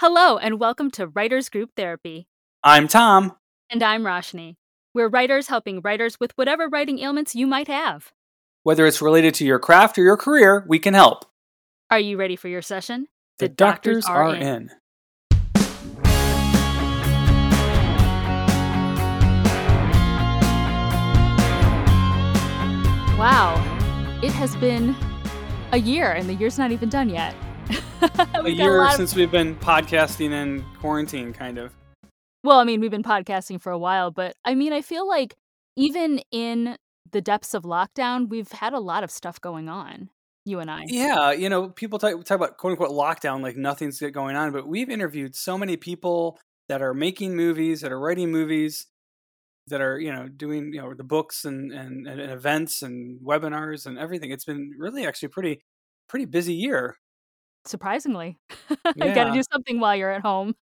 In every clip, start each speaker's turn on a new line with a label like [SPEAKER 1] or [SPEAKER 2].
[SPEAKER 1] Hello, and welcome to Writers Group Therapy.
[SPEAKER 2] I'm Tom.
[SPEAKER 1] And I'm Roshni. We're writers helping writers with whatever writing ailments you might have.
[SPEAKER 2] Whether it's related to your craft or your career, we can help.
[SPEAKER 1] Are you ready for your session?
[SPEAKER 2] The, doctors, are, in.
[SPEAKER 1] Wow. It has been a year, and the year's not even done yet.
[SPEAKER 2] A year a since of... we've been podcasting in quarantine, kind of.
[SPEAKER 1] Well, I mean, we've been podcasting for a while, but I mean, I feel like even in the depths of lockdown, we've had a lot of stuff going on. You and I.
[SPEAKER 2] Yeah, you know, people talk, talk about quote unquote lockdown like nothing's going on, but we've interviewed so many people that are making movies, that are writing movies, that are you know doing you know the books and, and, and events and webinars and everything. It's been really actually pretty pretty busy year
[SPEAKER 1] surprisingly. Yeah. you got to do something while you're at home.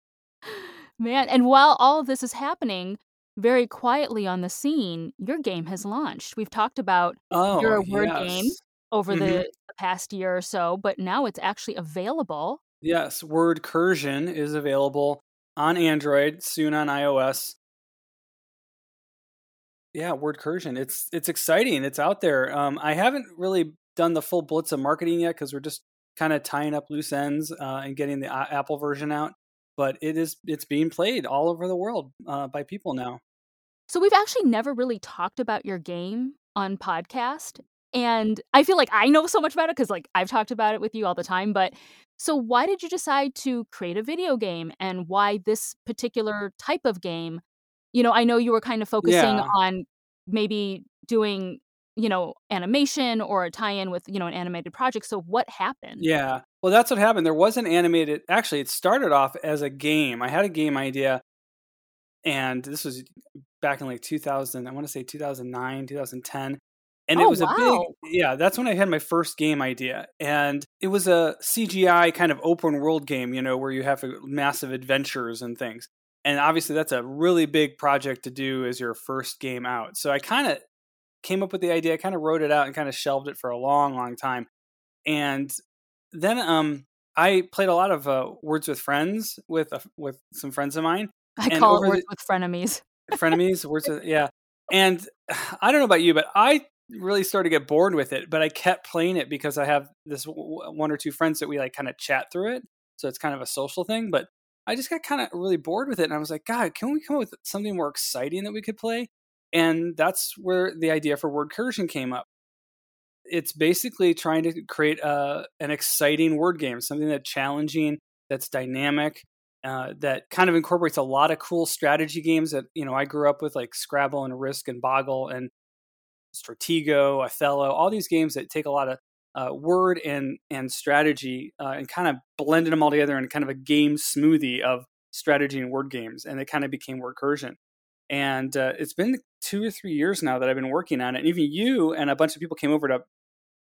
[SPEAKER 1] Man, and while all of this is happening, very quietly on the scene, your game has launched. We've talked about
[SPEAKER 2] oh,
[SPEAKER 1] your word
[SPEAKER 2] yes.
[SPEAKER 1] game over
[SPEAKER 2] mm-hmm.
[SPEAKER 1] the, the past year or so, but now it's actually available.
[SPEAKER 2] Yes, Word Wordcursion is available on Android, soon on iOS. Yeah, Word Wordcursion. It's it's exciting. It's out there. Um, I haven't really done the full blitz of marketing yet because we're just kind of tying up loose ends uh, and getting the uh, Apple version out. But it is it's being played all over the world uh, by people now.
[SPEAKER 1] So we've actually never really talked about your game on podcast, and I feel like I know so much about it because like I've talked about it with you all the time. But so why did you decide to create a video game, and why this particular type of game? You know, I know you were kind of focusing
[SPEAKER 2] yeah.
[SPEAKER 1] on maybe doing you know, animation or a tie-in with, you know, an animated project. So what happened?
[SPEAKER 2] Yeah. Well, that's what happened. There was an animated actually it started off as a game. I had a game idea and this was back in like 2000, I want to say 2009, 2010. And
[SPEAKER 1] oh,
[SPEAKER 2] it was
[SPEAKER 1] wow.
[SPEAKER 2] a big Yeah, that's when I had my first game idea. And it was a CGI kind of open world game, you know, where you have uh, massive adventures and things. And obviously that's a really big project to do as your first game out. So I kind of came up with the idea, kind of wrote it out and kind of shelved it for a long, long time. And then um, I played a lot of uh, Words with Friends with uh, with some friends of mine.
[SPEAKER 1] I and call it Words the, with Frenemies.
[SPEAKER 2] frenemies, Words with, yeah. And I don't know about you, but I really started to get bored with it. But I kept playing it because I have this one or two friends that we like kind of chat through it. So it's kind of a social thing. But I just got kind of really bored with it. And I was like, God, can we come up with something more exciting that we could play? And that's where the idea for Wordcursion came up. It's basically trying to create a, uh, an exciting word game, something that's challenging, that's dynamic, uh, that kind of incorporates a lot of cool strategy games that you know I grew up with, like Scrabble and Risk and Boggle and Stratego, Othello, all these games that take a lot of uh, word and and strategy uh, and kind of blended them all together in kind of a game smoothie of strategy and word games, and it kind of became Wordcursion. And uh, it's been two or three years now that I've been working on it. And even you and a bunch of people came over to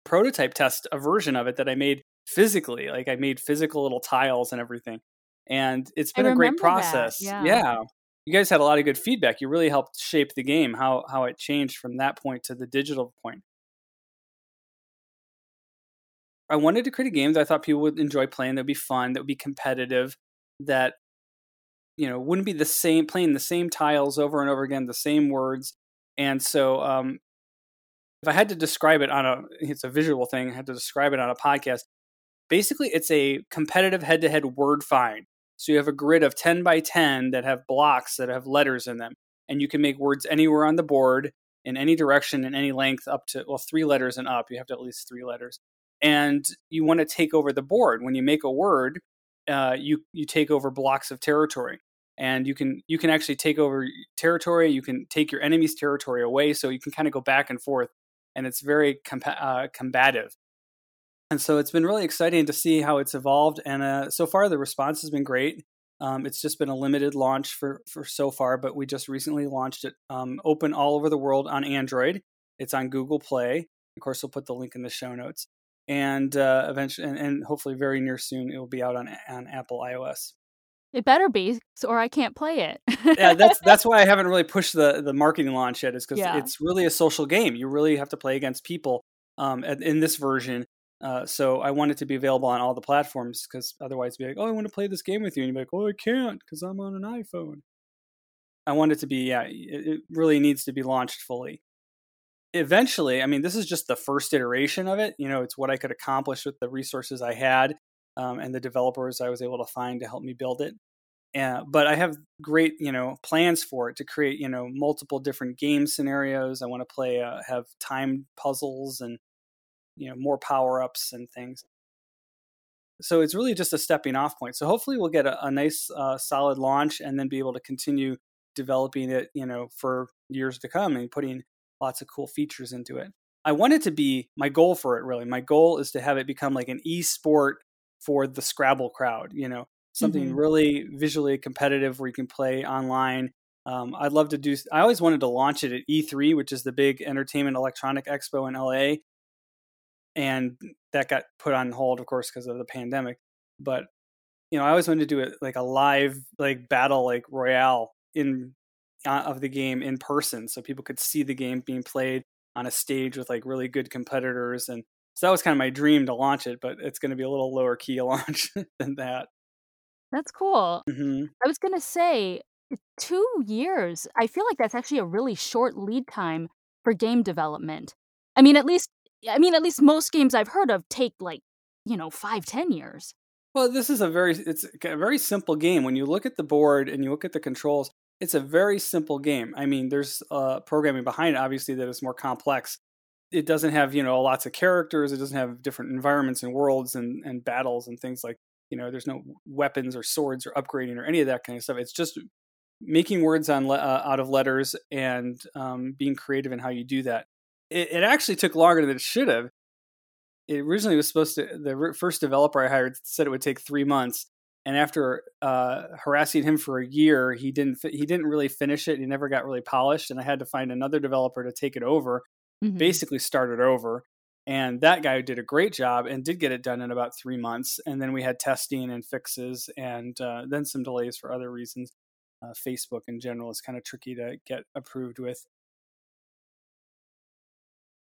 [SPEAKER 2] prototype test a version of it that I made physically. Like I made physical little tiles and everything. And it's been a great process.
[SPEAKER 1] Yeah.
[SPEAKER 2] yeah. You guys had a lot of good feedback. You really helped shape the game, how how it changed from that point to the digital point. I wanted to create a game that I thought people would enjoy playing, that would be fun, that would be competitive, that you know wouldn't be the same playing the same tiles over and over again the same words. And so um, if i had to describe it on a it's a visual thing i had to describe it on a podcast. Basically it's a competitive head-to-head word find. So you have a grid of 10 by 10 that have blocks that have letters in them and you can make words anywhere on the board in any direction in any length up to well three letters and up. You have to at least three letters. And you want to take over the board. When you make a word uh, you you take over blocks of territory and you can you can actually take over territory you can take your enemy's territory away so you can kind of go back and forth and it's very uh, combative. And so it's been really exciting to see how it's evolved and uh, so far the response has been great. Um, it's just been a limited launch for, for so far but we just recently launched it um, open all over the world on android. It's on google play. Of course we'll put the link in the show notes. And uh, eventually and, and hopefully very near soon it will be out on, on apple ios
[SPEAKER 1] it better be, or I can't play it.
[SPEAKER 2] yeah, that's that's why I haven't really pushed the the marketing launch yet. Is because
[SPEAKER 1] Yeah.
[SPEAKER 2] it's really a social game. You really have to play against people um, in this version, Uh, so I want it to be available on all the platforms because otherwise, be like, oh, I want to play this game with you, and you'd be like, oh, I can't because I'm on an iPhone. I want it to be, yeah, it, it really needs to be launched fully. Eventually, I mean, this is just the first iteration of it. You know, it's what I could accomplish with the resources I had um, and the developers I was able to find to help me build it. Uh, but I have great, you know, plans for it to create, you know, multiple different game scenarios. I want to play, uh, have timed puzzles and, you know, more power ups and things. So it's really just a stepping off point. So hopefully we'll get a, a nice, uh, solid launch and then be able to continue developing it, you know, for years to come and putting lots of cool features into it. I want it to be my goal for it. Really, my goal is to have it become like an e-sport for the Scrabble crowd. You know, something mm-hmm. really visually competitive where you can play online. Um, I'd love to do. I always wanted to launch it at E3, which is the big entertainment electronic expo in LA, and that got put on hold, of course, because of the pandemic. But you know, I always wanted to do it like a live, like battle, like royale in uh, of the game in person, so people could see the game being played on a stage with like really good competitors and so that was kind of my dream to launch it, but it's going to be a little lower key launch than that.
[SPEAKER 1] That's cool.
[SPEAKER 2] Mm-hmm.
[SPEAKER 1] I was going to say, two years. I feel like that's actually a really short lead time for game development. I mean, at least, I mean, at least most games I've heard of take like, you know, five, ten years.
[SPEAKER 2] Well, this is a very, it's a very simple game. When you look at the board and you look at the controls, it's a very simple game. I mean, there's uh, programming behind it, obviously, that is more complex it doesn't have you know lots of characters it doesn't have different environments and worlds and, and battles and things like you know there's no weapons or swords or upgrading or any of that kind of stuff. It's just making words on uh, out of letters and um, being creative in how you do that. It, it, actually took longer than it should have. It originally was supposed to the first developer i hired said it would take three months and after uh, harassing him for a year he didn't he didn't really finish it he never got really polished and i had to find another developer to take it over mm-hmm. basically started over. And that guy did a great job and did get it done in about three months. And then we had testing and fixes, and uh, then some delays for other reasons. Uh, Facebook in general is kind of tricky to get approved with.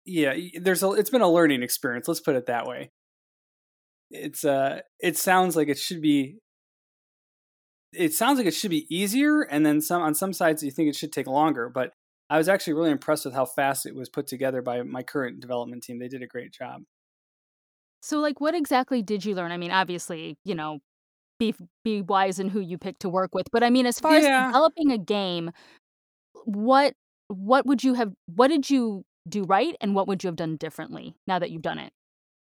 [SPEAKER 2] Yeah, there's a. It's been a learning experience. Let's put it that way. It's uh, it sounds like it should be it sounds like it should be easier and then some on some sides you think it should take longer but I was actually really impressed with how fast it was put together by my current development team. They did a great job.
[SPEAKER 1] So, like, what exactly did you learn? I mean, obviously, you know, be be wise in who you pick to work with, but I mean, as far yeah. as developing a game, what what would you have? What did you do right, and what would you have done differently now that you've done it?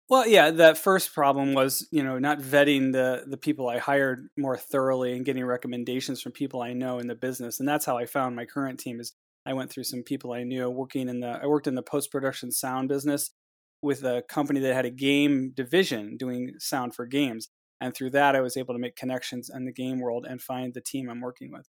[SPEAKER 2] Well, yeah, that first problem was, you know, not vetting the the people I hired more thoroughly and getting recommendations from people I know in the business. And that's how I found my current team is I went through some people I knew working in the I worked in the post production sound business with a company that had a game division doing sound for games. And through that, I was able to make connections in the game world and find the team I'm working with.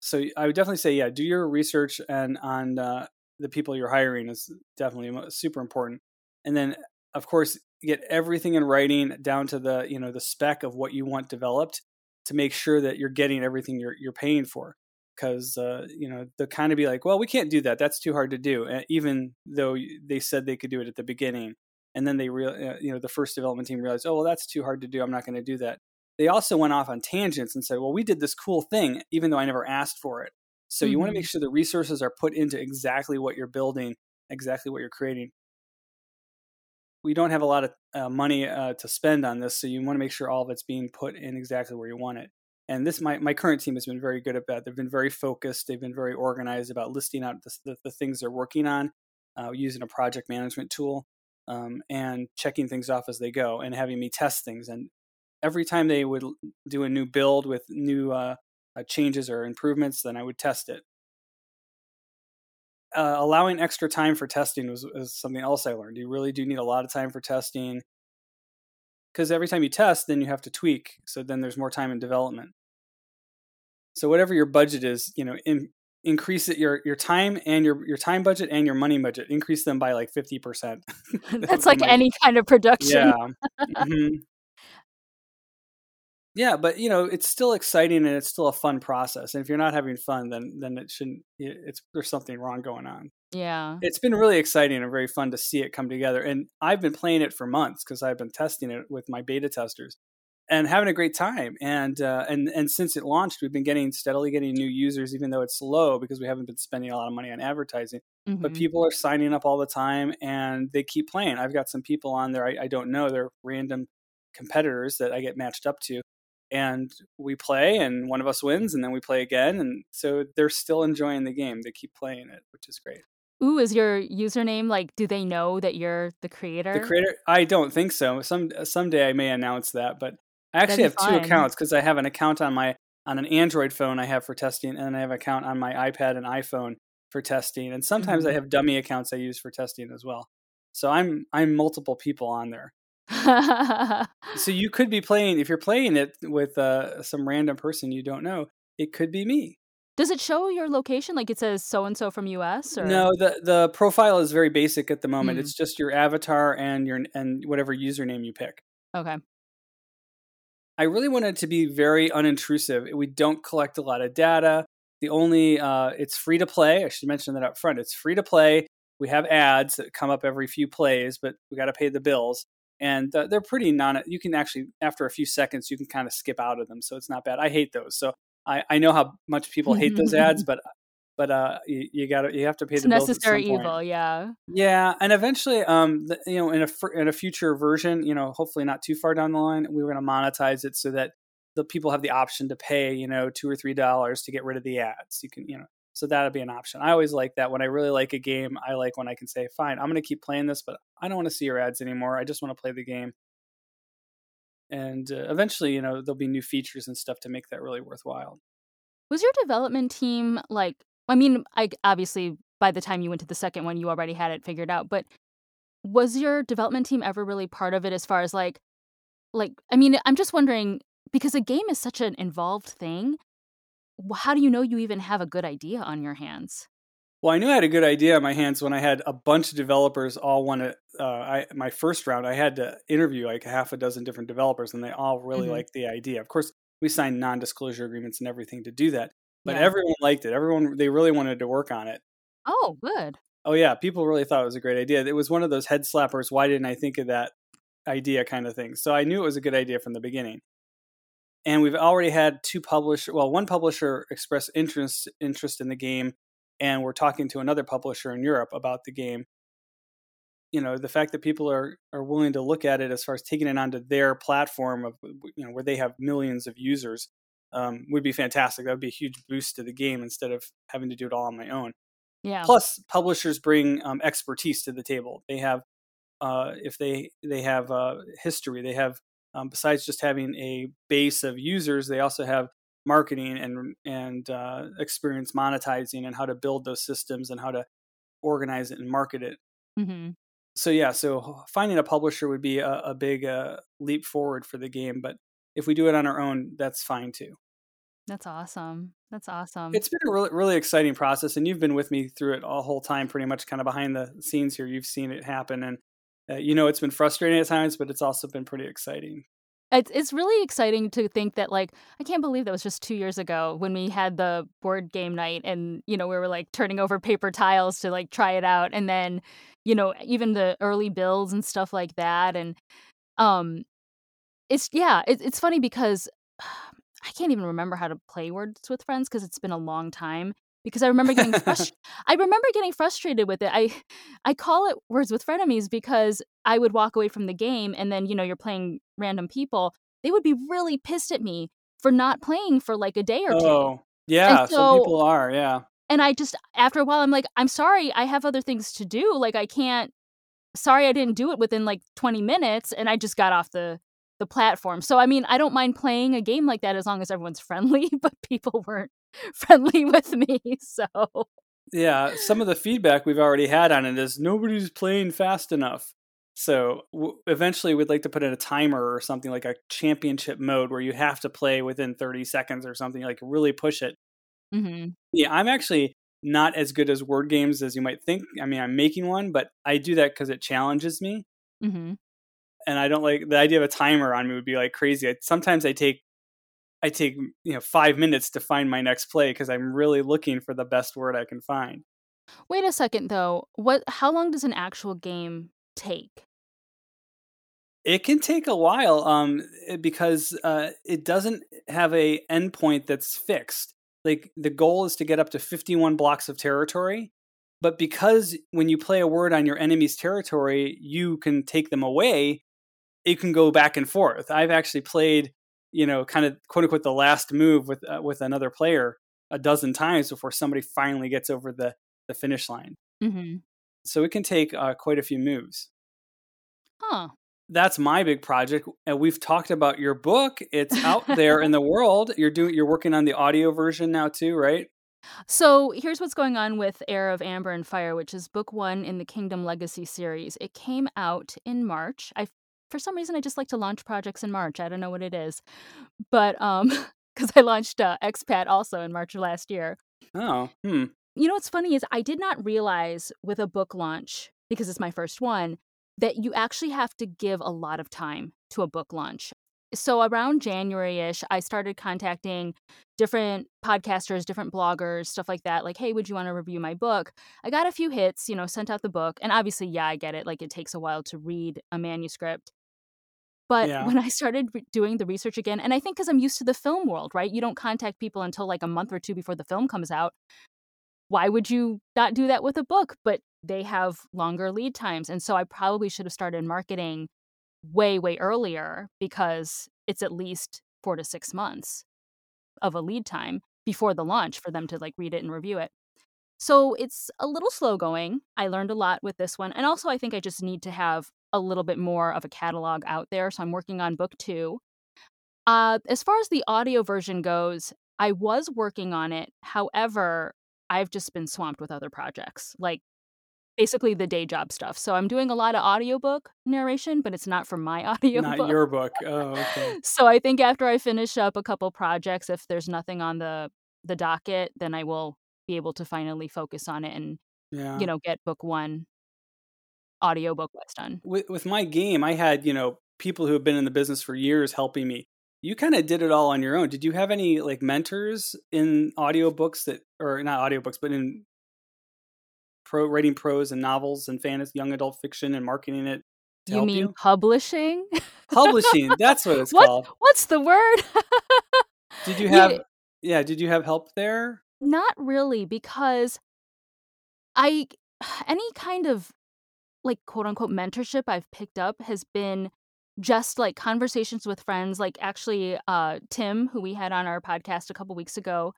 [SPEAKER 2] So I would definitely say, yeah, do your research and on uh, the people you're hiring is definitely super important. And then, of course, get everything in writing down to the you know the spec of what you want developed to make sure that you're getting everything you're you're paying for because uh, you know they'll kind of be like, well, we can't do that. That's too hard to do, even though they said they could do it at the beginning. And then they real, uh, you know, the first development team realized, oh, well, that's too hard to do. I'm not going to do that. They also went off on tangents and said, well, we did this cool thing, even though I never asked for it. So mm-hmm. you want to make sure the resources are put into exactly what you're building, exactly what you're creating. We don't have a lot of uh, money uh, to spend on this, so you want to make sure all of it's being put in exactly where you want it and this my, my current team has been very good at that they've been very focused they've been very organized about listing out the, the, the things they're working on uh, using a project management tool um, and checking things off as they go and having me test things. And every time they would do a new build with new uh, uh, changes or improvements then i would test it. Uh, allowing extra time for testing was, was something else i learned. You really do need a lot of time for testing because every time you test then you have to tweak so then there's more time in development so whatever your budget is, you know, in, increase it your your time and your your time budget and your money budget increase them by like 50%.
[SPEAKER 1] That's like any kind of production.
[SPEAKER 2] Yeah. mm-hmm. Yeah, but you know, it's still exciting and it's still a fun process. And if you're not having fun, then then it shouldn't it's there's something wrong going on.
[SPEAKER 1] Yeah.
[SPEAKER 2] It's been really exciting and very fun to see it come together. And I've been playing it for months because I've been testing it with my beta testers and having a great time. And uh, and and since it launched, we've been getting steadily getting new users, even though it's slow because we haven't been spending a lot of money on advertising. Mm-hmm. But people are signing up all the time, and they keep playing. I've got some people on there I, I don't know; they're random competitors that I get matched up to, and we play, and one of us wins, and then we play again, and so they're still enjoying the game. They keep playing it, which is great.
[SPEAKER 1] Ooh, is your username like? Do they know that you're the creator?
[SPEAKER 2] The creator? I don't think so. Some someday I may announce that, but I actually have fun. two accounts because I have an account on my on an Android phone I have for testing, and I have an account on my iPad and iPhone for testing, and sometimes mm-hmm. I have dummy accounts I use for testing as well. So I'm I'm multiple people on there. so you could be playing if you're playing it with uh, some random person you don't know. It could be me.
[SPEAKER 1] Does it show your location? Like it says so and so from US? Or?
[SPEAKER 2] No, the the profile is very basic at the moment. Mm. It's just your avatar and your and whatever username you pick.
[SPEAKER 1] Okay.
[SPEAKER 2] I really wanted it to be very unintrusive. We don't collect a lot of data. The only uh, it's free to play. I should mention that up front. It's free to play. We have ads that come up every few plays, but we got to pay the bills. And uh, they're pretty non. You can actually, after a few seconds, you can kind of skip out of them, so it's not bad. I hate those. So I, I know how much people hate those ads, but but uh, you, you got to you have to pay
[SPEAKER 1] it's
[SPEAKER 2] the
[SPEAKER 1] necessary evil, yeah.
[SPEAKER 2] Yeah, and eventually, um, the, you know, in a in a future version, you know, hopefully not too far down the line, we are going to monetize it so that the people have the option to pay, you know, two or three dollars to get rid of the ads. You can, you know, so that'll be an option. I always like that when I really like a game. I like when I can say, fine, I'm going to keep playing this, but I don't want to see your ads anymore. I just want to play the game. And uh, eventually, you know, there'll be new features and stuff to make that really worthwhile.
[SPEAKER 1] Was your development team like I mean, I obviously by the time you went to the second one, you already had it figured out. But was your development team ever really part of it? As far as like, like I mean, I'm just wondering because a game is such an involved thing. How do you know you even have a good idea on your hands?
[SPEAKER 2] Well, I knew I had a good idea on my hands when I had a bunch of developers all want to. Uh, I my first round, I had to interview like half a dozen different developers, and they all really mm-hmm. liked the idea. Of course, we signed non-disclosure agreements and everything to do that but yeah. everyone liked it. Everyone they really wanted to work on it.
[SPEAKER 1] Oh, good.
[SPEAKER 2] Oh yeah, people really thought it was a great idea. It was one of those head slappers. Why didn't I think of that idea kind of thing? So I knew it was a good idea from the beginning. And we've already had two publishers. Well, one publisher express interest interest in the game, and we're talking to another publisher in Europe about the game. You know, the fact that people are are willing to look at it as far as taking it onto their platform of you know where they have millions of users um, would be fantastic. That would be a huge boost to the game instead of having to do it all on my own.
[SPEAKER 1] Yeah.
[SPEAKER 2] Plus, publishers bring um, expertise to the table. They have, uh, if they they have uh, history, they have um, besides just having a base of users, they also have marketing and and uh, experience monetizing and how to build those systems and how to organize it and market it.
[SPEAKER 1] Mm-hmm.
[SPEAKER 2] So yeah, so finding a publisher would be a, a big uh, leap forward for the game. But if we do it on our own, that's fine too.
[SPEAKER 1] That's awesome. That's awesome.
[SPEAKER 2] It's been a really, really exciting process, and you've been with me through it all whole time, pretty much kind of behind the scenes here. You've seen it happen, and uh, you know it's been frustrating at times, but it's also been pretty exciting.
[SPEAKER 1] It's it's really exciting to think that like I can't believe that was just two years ago when we had the board game night, and you know we were like turning over paper tiles to like try it out, and then you know even the early builds and stuff like that, and um it's yeah, it, it's funny because I can't even remember how to play Words with Friends because it's been a long time. Because I remember getting frust- I remember getting frustrated with it. I I call it Words with Frenemies because I would walk away from the game and then you know you're playing random people. They would be really pissed at me for not playing for like a day or two.
[SPEAKER 2] Oh, yeah, so, some people are, yeah.
[SPEAKER 1] And I just after a while I'm like, I'm sorry, I have other things to do. Like I can't sorry I didn't do it within like 20 minutes and I just got off the the platform. So I mean, I don't mind playing a game like that as long as everyone's friendly, but people weren't friendly with me. So
[SPEAKER 2] yeah, some of the feedback we've already had on it is nobody's playing fast enough. So w- eventually, we'd like to put in a timer or something like a championship mode where you have to play within 30 seconds or something like really push it.
[SPEAKER 1] Mm-hmm.
[SPEAKER 2] Yeah, I'm actually not as good as word games as you might think. I mean, I'm making one, but I do that because it challenges me.
[SPEAKER 1] Mm-hmm
[SPEAKER 2] and I don't like the idea of a timer on me would be like crazy. I, sometimes I take I take you know five minutes to find my next play because I'm really looking for the best word I can find.
[SPEAKER 1] Wait a second though. What how long does an actual game take?
[SPEAKER 2] It can take a while um, eh, because uh, it doesn't have a endpoint that's fixed. Like the goal is to get up to 51 blocks of territory, but because when you play a word on your enemy's territory, you can take them away, it can go back and forth. I've actually played, you know, kind of quote unquote the last move with uh, with another player a dozen times before somebody finally gets over the the finish line.
[SPEAKER 1] Mm-hmm.
[SPEAKER 2] So it can take uh, quite a few moves.
[SPEAKER 1] Huh.
[SPEAKER 2] That's my big project, and we've talked about your book. It's out there in the world. You're doing. You're working on the audio version now too, right?
[SPEAKER 1] So here's what's going on with Heir of Amber and Fire, which is book one in the Kingdom Legacy series. It came out in March. I, for some reason, I just like to launch projects in March. I don't know what it is, but um, because I launched uh, Expat also in March of last year.
[SPEAKER 2] Oh, hmm.
[SPEAKER 1] You know what's funny is I did not realize with a book launch because it's my first one that you actually have to give a lot of time to a book launch so around January-ish, I started contacting different podcasters, different bloggers, stuff like that. Like, hey, would you want to review my book? I got a few hits, you know, sent out the book. And obviously, yeah, I get it. Like, it takes a while to read a manuscript. But
[SPEAKER 2] Yeah.
[SPEAKER 1] when I started re- doing the research again, and I think because I'm used to the film world, right? You don't contact people until like a month or two before the film comes out. Why would you not do that with a book? But they have longer lead times. And so I probably should have started marketing way, way earlier because it's at least four to six months of a lead time before the launch for them to like read it and review it. So it's a little slow going. I learned a lot with this one. And also, I think I just need to have a little bit more of a catalog out there. So I'm working on book two. Uh, as far as the audio version goes, I was working on it. However, I've just been swamped with other projects, like basically the day job stuff. So I'm doing a lot of audiobook narration, but it's not for my audiobook.
[SPEAKER 2] Not your book. Oh, okay.
[SPEAKER 1] so I think after I finish up a couple projects, if there's nothing on the the docket, then I will be able to finally focus on it and
[SPEAKER 2] Yeah.
[SPEAKER 1] you know get book one audiobook wise done.
[SPEAKER 2] with with my game, I had you know people who have been in the business for years helping me. You kind of did it all on your own. Did you have any like mentors in audiobooks that, or not audiobooks, but in pro writing prose and novels and fantasy, young adult fiction and marketing it
[SPEAKER 1] You mean
[SPEAKER 2] you?
[SPEAKER 1] publishing?
[SPEAKER 2] Publishing. That's what it's
[SPEAKER 1] what
[SPEAKER 2] called.
[SPEAKER 1] what's the word?
[SPEAKER 2] Did you
[SPEAKER 1] You-
[SPEAKER 2] have? Yeah. Did you have help there?
[SPEAKER 1] Not really, because I any kind of like quote unquote mentorship I've picked up has been just like conversations with friends. Like actually, uh, Tim, who we had on our podcast a couple weeks ago,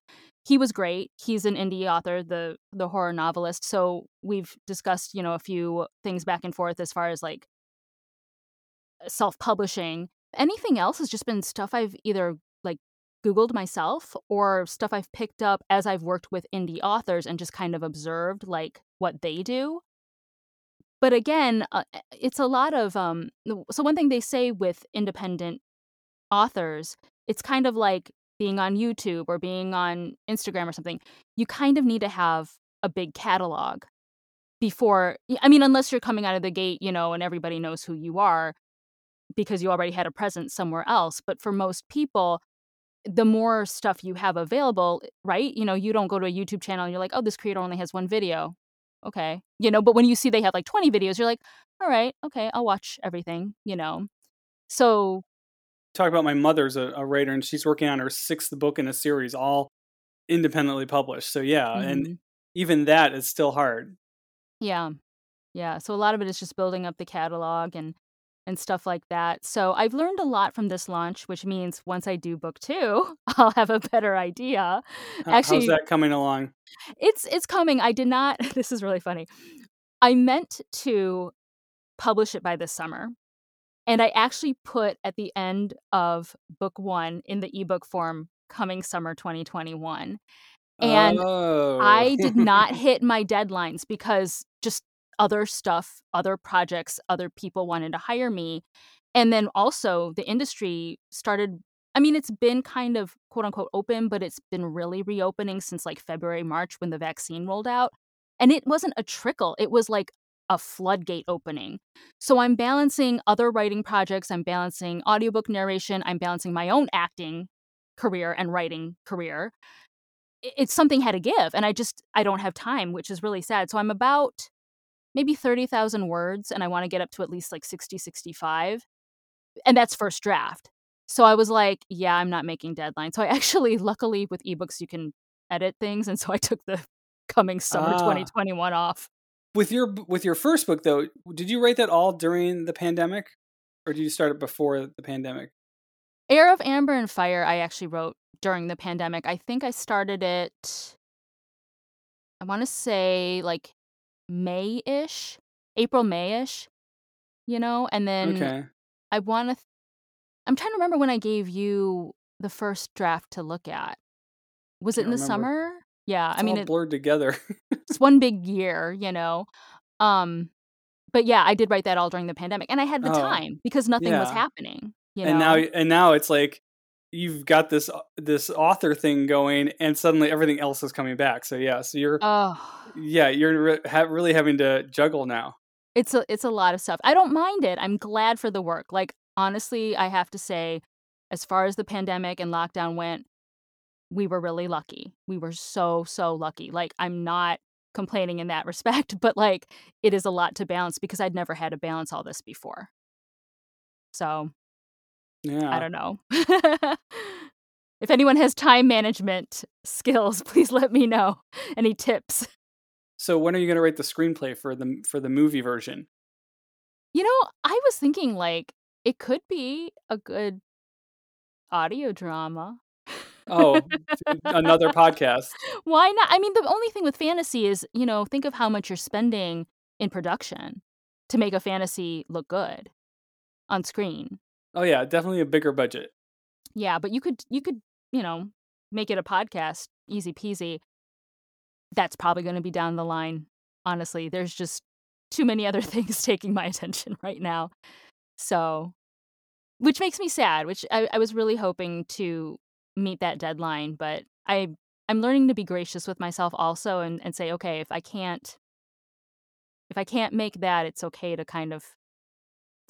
[SPEAKER 1] he was great. He's an indie author, the the horror novelist. So we've discussed, you know, a few things back and forth as far as like self publishing. Anything else has just been stuff I've either like Googled myself or stuff I've picked up as I've worked with indie authors and just kind of observed like what they do. But again, uh, it's a lot of um. So one thing they say with independent authors, it's kind of like being on YouTube or being on Instagram or something. You kind of need to have a big catalog before. I mean, unless you're coming out of the gate, you know, and everybody knows who you are because you already had a presence somewhere else. But for most people, the more stuff you have available, right? You know, you don't go to a YouTube channel and you're like, oh, this creator only has one video. Okay. You know, but when you see they have like 20 videos, you're like, all right, okay, I'll watch everything, you know. So,
[SPEAKER 2] Talk about my mother's a, a writer, and she's working on her sixth book in a series, all independently published. So yeah, and
[SPEAKER 1] mhm,
[SPEAKER 2] even that is still hard.
[SPEAKER 1] yeah. Yeah. So a lot of it is just building up the catalog and and stuff like that. So I've learned a lot from this launch, which means once I do book 2, I'll have a better idea.
[SPEAKER 2] H- How's
[SPEAKER 1] Actually,
[SPEAKER 2] that coming along?
[SPEAKER 1] It's it's coming. I did not this is really funny. I meant to publish it by this summer. And I actually put at the end of book 1 in the ebook form coming summer 2021. And
[SPEAKER 2] oh,
[SPEAKER 1] I did not hit my deadlines because just other stuff, other projects, other people wanted to hire me. And then also the industry started I mean, it's been kind of quote unquote open, but it's been really reopening since like February, March when the vaccine rolled out. And it wasn't a trickle, it was like a floodgate opening. So I'm balancing other writing projects, I'm balancing audiobook narration, I'm balancing my own acting career and writing career. it's something had to give and I just I don't have time, which is really sad. So I'm about maybe 30,000 words and I want to get up to at least like 60 65 and that's first draft. So I was like, yeah, I'm not making deadlines. So I actually luckily with ebooks you can edit things and so I took the coming summer
[SPEAKER 2] Ah.
[SPEAKER 1] 2021 off.
[SPEAKER 2] With your with your first book though, did you write that all during the pandemic, or did you start it before the pandemic?
[SPEAKER 1] Heir of Amber and Fire I actually wrote during the pandemic. I think I started it I want to say like May-ish, April May-ish, you know, and then
[SPEAKER 2] Okay.
[SPEAKER 1] I want to th- I'm trying to remember when I gave you the first draft to look at. Was it in the
[SPEAKER 2] remember.
[SPEAKER 1] summer? Yeah,
[SPEAKER 2] It's
[SPEAKER 1] I mean
[SPEAKER 2] all
[SPEAKER 1] it,
[SPEAKER 2] blurred together.
[SPEAKER 1] it's one big year, you know. Um but yeah, I did write that all during the pandemic and I had the
[SPEAKER 2] Oh,
[SPEAKER 1] time because nothing was happening, you know?
[SPEAKER 2] and now and now it's like you've got this uh, this author thing going, and suddenly everything else is coming back. So yeah, so you're
[SPEAKER 1] Oh,
[SPEAKER 2] yeah you're re- ha- really having to juggle now.
[SPEAKER 1] it's a it's a lot of stuff. I don't mind it. I'm glad for the work. Like honestly, I have to say as far as the pandemic and lockdown went, we were really lucky. We were so so lucky. Like I'm not complaining in that respect, but like it is a lot to balance because I'd never had to balance all this before. So, I don't know. if anyone has time management skills, please let me know. Any tips?
[SPEAKER 2] So when are you going to write the screenplay for the for the movie version?
[SPEAKER 1] You know, I was thinking like it could be a good audio drama.
[SPEAKER 2] Oh, another podcast.
[SPEAKER 1] Why not? I mean, the only thing with fantasy is, you know, think of how much you're spending in production to make a fantasy look good on screen.
[SPEAKER 2] Oh yeah, definitely a bigger budget.
[SPEAKER 1] Yeah, but you could you could, you know, make it a podcast, easy peasy. That's probably going to be down the line. Honestly, there's just too many other things taking my attention right now. So, which makes me sad, which I, I was really hoping to meet that deadline, but I I'm learning to be gracious with myself also and, and say, okay, if I can't if I can't make that, it's okay to kind of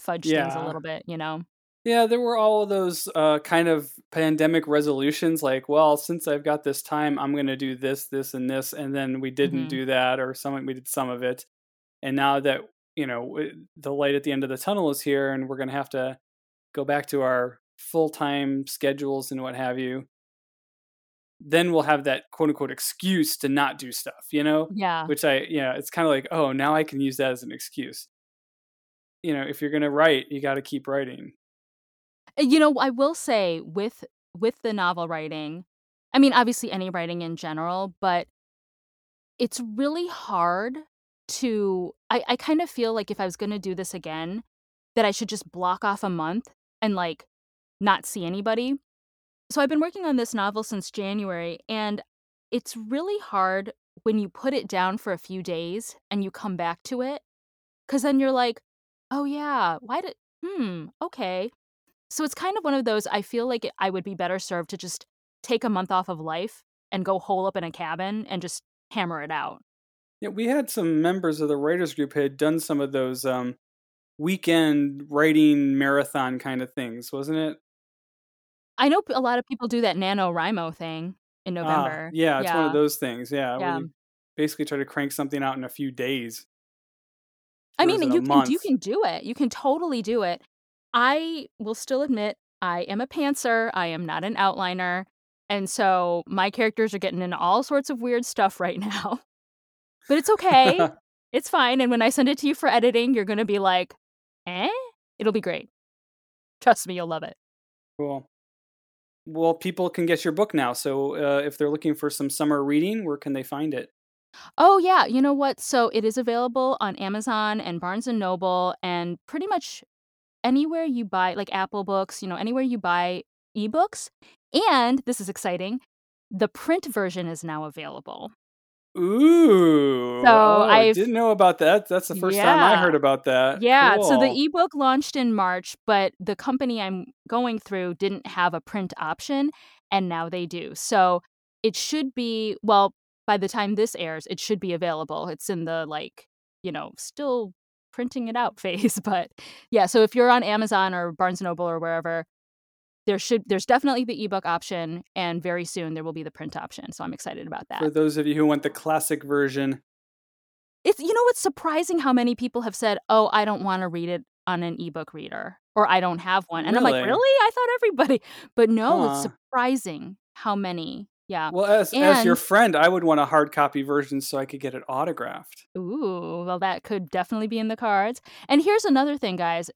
[SPEAKER 1] fudge things a little bit, you know?
[SPEAKER 2] Yeah, there were all of those uh, kind of pandemic resolutions, like, well, since I've got this time, I'm going to do this, this, and this, and then we didn't
[SPEAKER 1] Mhm.
[SPEAKER 2] do that, or some we did some of it, and now that you know the light at the end of the tunnel is here, and we're going to have to go back to our full time schedules and what have you. Then we'll have that quote unquote excuse to not do stuff, you know,
[SPEAKER 1] Yeah.
[SPEAKER 2] which I yeah, it's kind of like, oh, now I can use that as an excuse. You know, if you're going to write, you got to keep writing.
[SPEAKER 1] You know, I will say with with the novel writing, I mean, obviously any writing in general, but it's really hard to I, I kind of feel like if I was gonna do this again, that I should just block off a month and like not see anybody. So I've been working on this novel since January, and it's really hard when you put it down for a few days and you come back to it. Cause then you're like, oh yeah, why did hmm, okay. So it's kind of one of those I feel like I would be better served to just take a month off of life and go hole up in a cabin and just hammer it out.
[SPEAKER 2] Yeah, we had some members of the writers group had done some of those um, weekend writing marathon kind of things, wasn't it?
[SPEAKER 1] I know a lot of people do that NaNoWriMo thing in
[SPEAKER 2] Ah,
[SPEAKER 1] November.
[SPEAKER 2] yeah, it's one of those things. Yeah,
[SPEAKER 1] Yeah.
[SPEAKER 2] basically try to crank something out in a few days.
[SPEAKER 1] I mean, you can you can do it. You can totally do it. I will still admit I am a pantser. I am not an outliner. And so my characters are getting into all sorts of weird stuff right now. But it's okay. it's fine. And when I send it to you for editing, you're going to be like, eh? It'll be great. Trust me, you'll love it.
[SPEAKER 2] cool. Well, people can get your book now. So uh, if they're looking for some summer reading, where can they find it?
[SPEAKER 1] Oh yeah, you know what? So it is available on Amazon and Barnes and Noble and pretty much anywhere you buy like Apple Books, you know, anywhere you buy ebooks. And this is exciting, the print version is now available.
[SPEAKER 2] Ooh.
[SPEAKER 1] So
[SPEAKER 2] oh, I didn't know about that. That's the first time I heard about that.
[SPEAKER 1] Yeah, so the ebook launched in March, but the company I'm going through didn't have a print option, and now they do. So it should be, well, by the time this airs, it should be available. It's in the like, you know, still printing it out phase. But yeah, so if you're on Amazon or Barnes and Noble or wherever, there should there's definitely the ebook option and very soon there will be the print option so i'm excited about that
[SPEAKER 2] For those of you who want the classic version,
[SPEAKER 1] it's you know it's surprising how many people have said oh i don't want to read it on an ebook reader or i don't have one and i'm like
[SPEAKER 2] Really?
[SPEAKER 1] really i thought everybody but no it's surprising how many yeah
[SPEAKER 2] well, as as your friend, I would want a hard copy version so I could get it autographed.
[SPEAKER 1] Ooh, well, that could definitely be in the cards. And here's another thing, guys.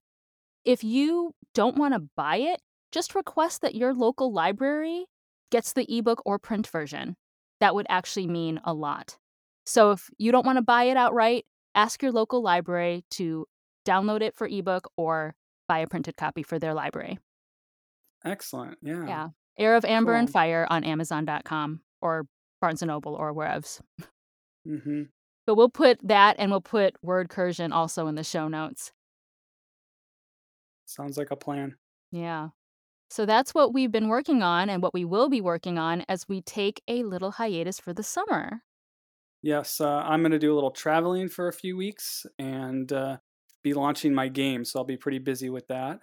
[SPEAKER 1] If you don't want to buy it, just request that your local library gets the ebook or print version. That would actually mean a lot. So if you don't want to buy it outright, ask your local library to download it for ebook or buy a printed copy for their library.
[SPEAKER 2] Excellent. Yeah.
[SPEAKER 1] Yeah. Heir of Amber and Fire on Amazon.com or Barnes and Noble or wherever.
[SPEAKER 2] hmm
[SPEAKER 1] But we'll put that and we'll put Wordcursion also in the show notes.
[SPEAKER 2] Sounds like a plan.
[SPEAKER 1] Yeah. So that's what we've been working on and what we will be working on as we take a little hiatus for the summer.
[SPEAKER 2] Yes, uh, I'm going to do a little traveling for a few weeks and uh, be launching my game, so I'll be pretty busy with that.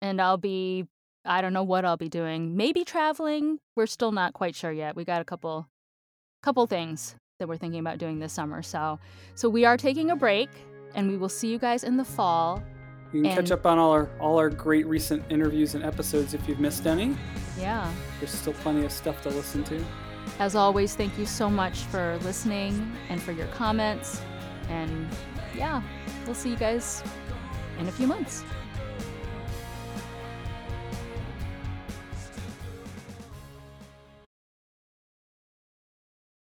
[SPEAKER 1] And I'll be I don't know what I'll be doing. Maybe traveling. We're still not quite sure yet. We got a couple couple things that we're thinking about doing this summer. So so we are taking a break and we will see you guys in the fall.
[SPEAKER 2] You can catch up on all our all our great recent interviews and episodes if you've missed any.
[SPEAKER 1] Yeah.
[SPEAKER 2] There's still plenty of stuff to listen to.
[SPEAKER 1] As always, thank you so much for listening and for your comments. And yeah, we'll see you guys in a few months.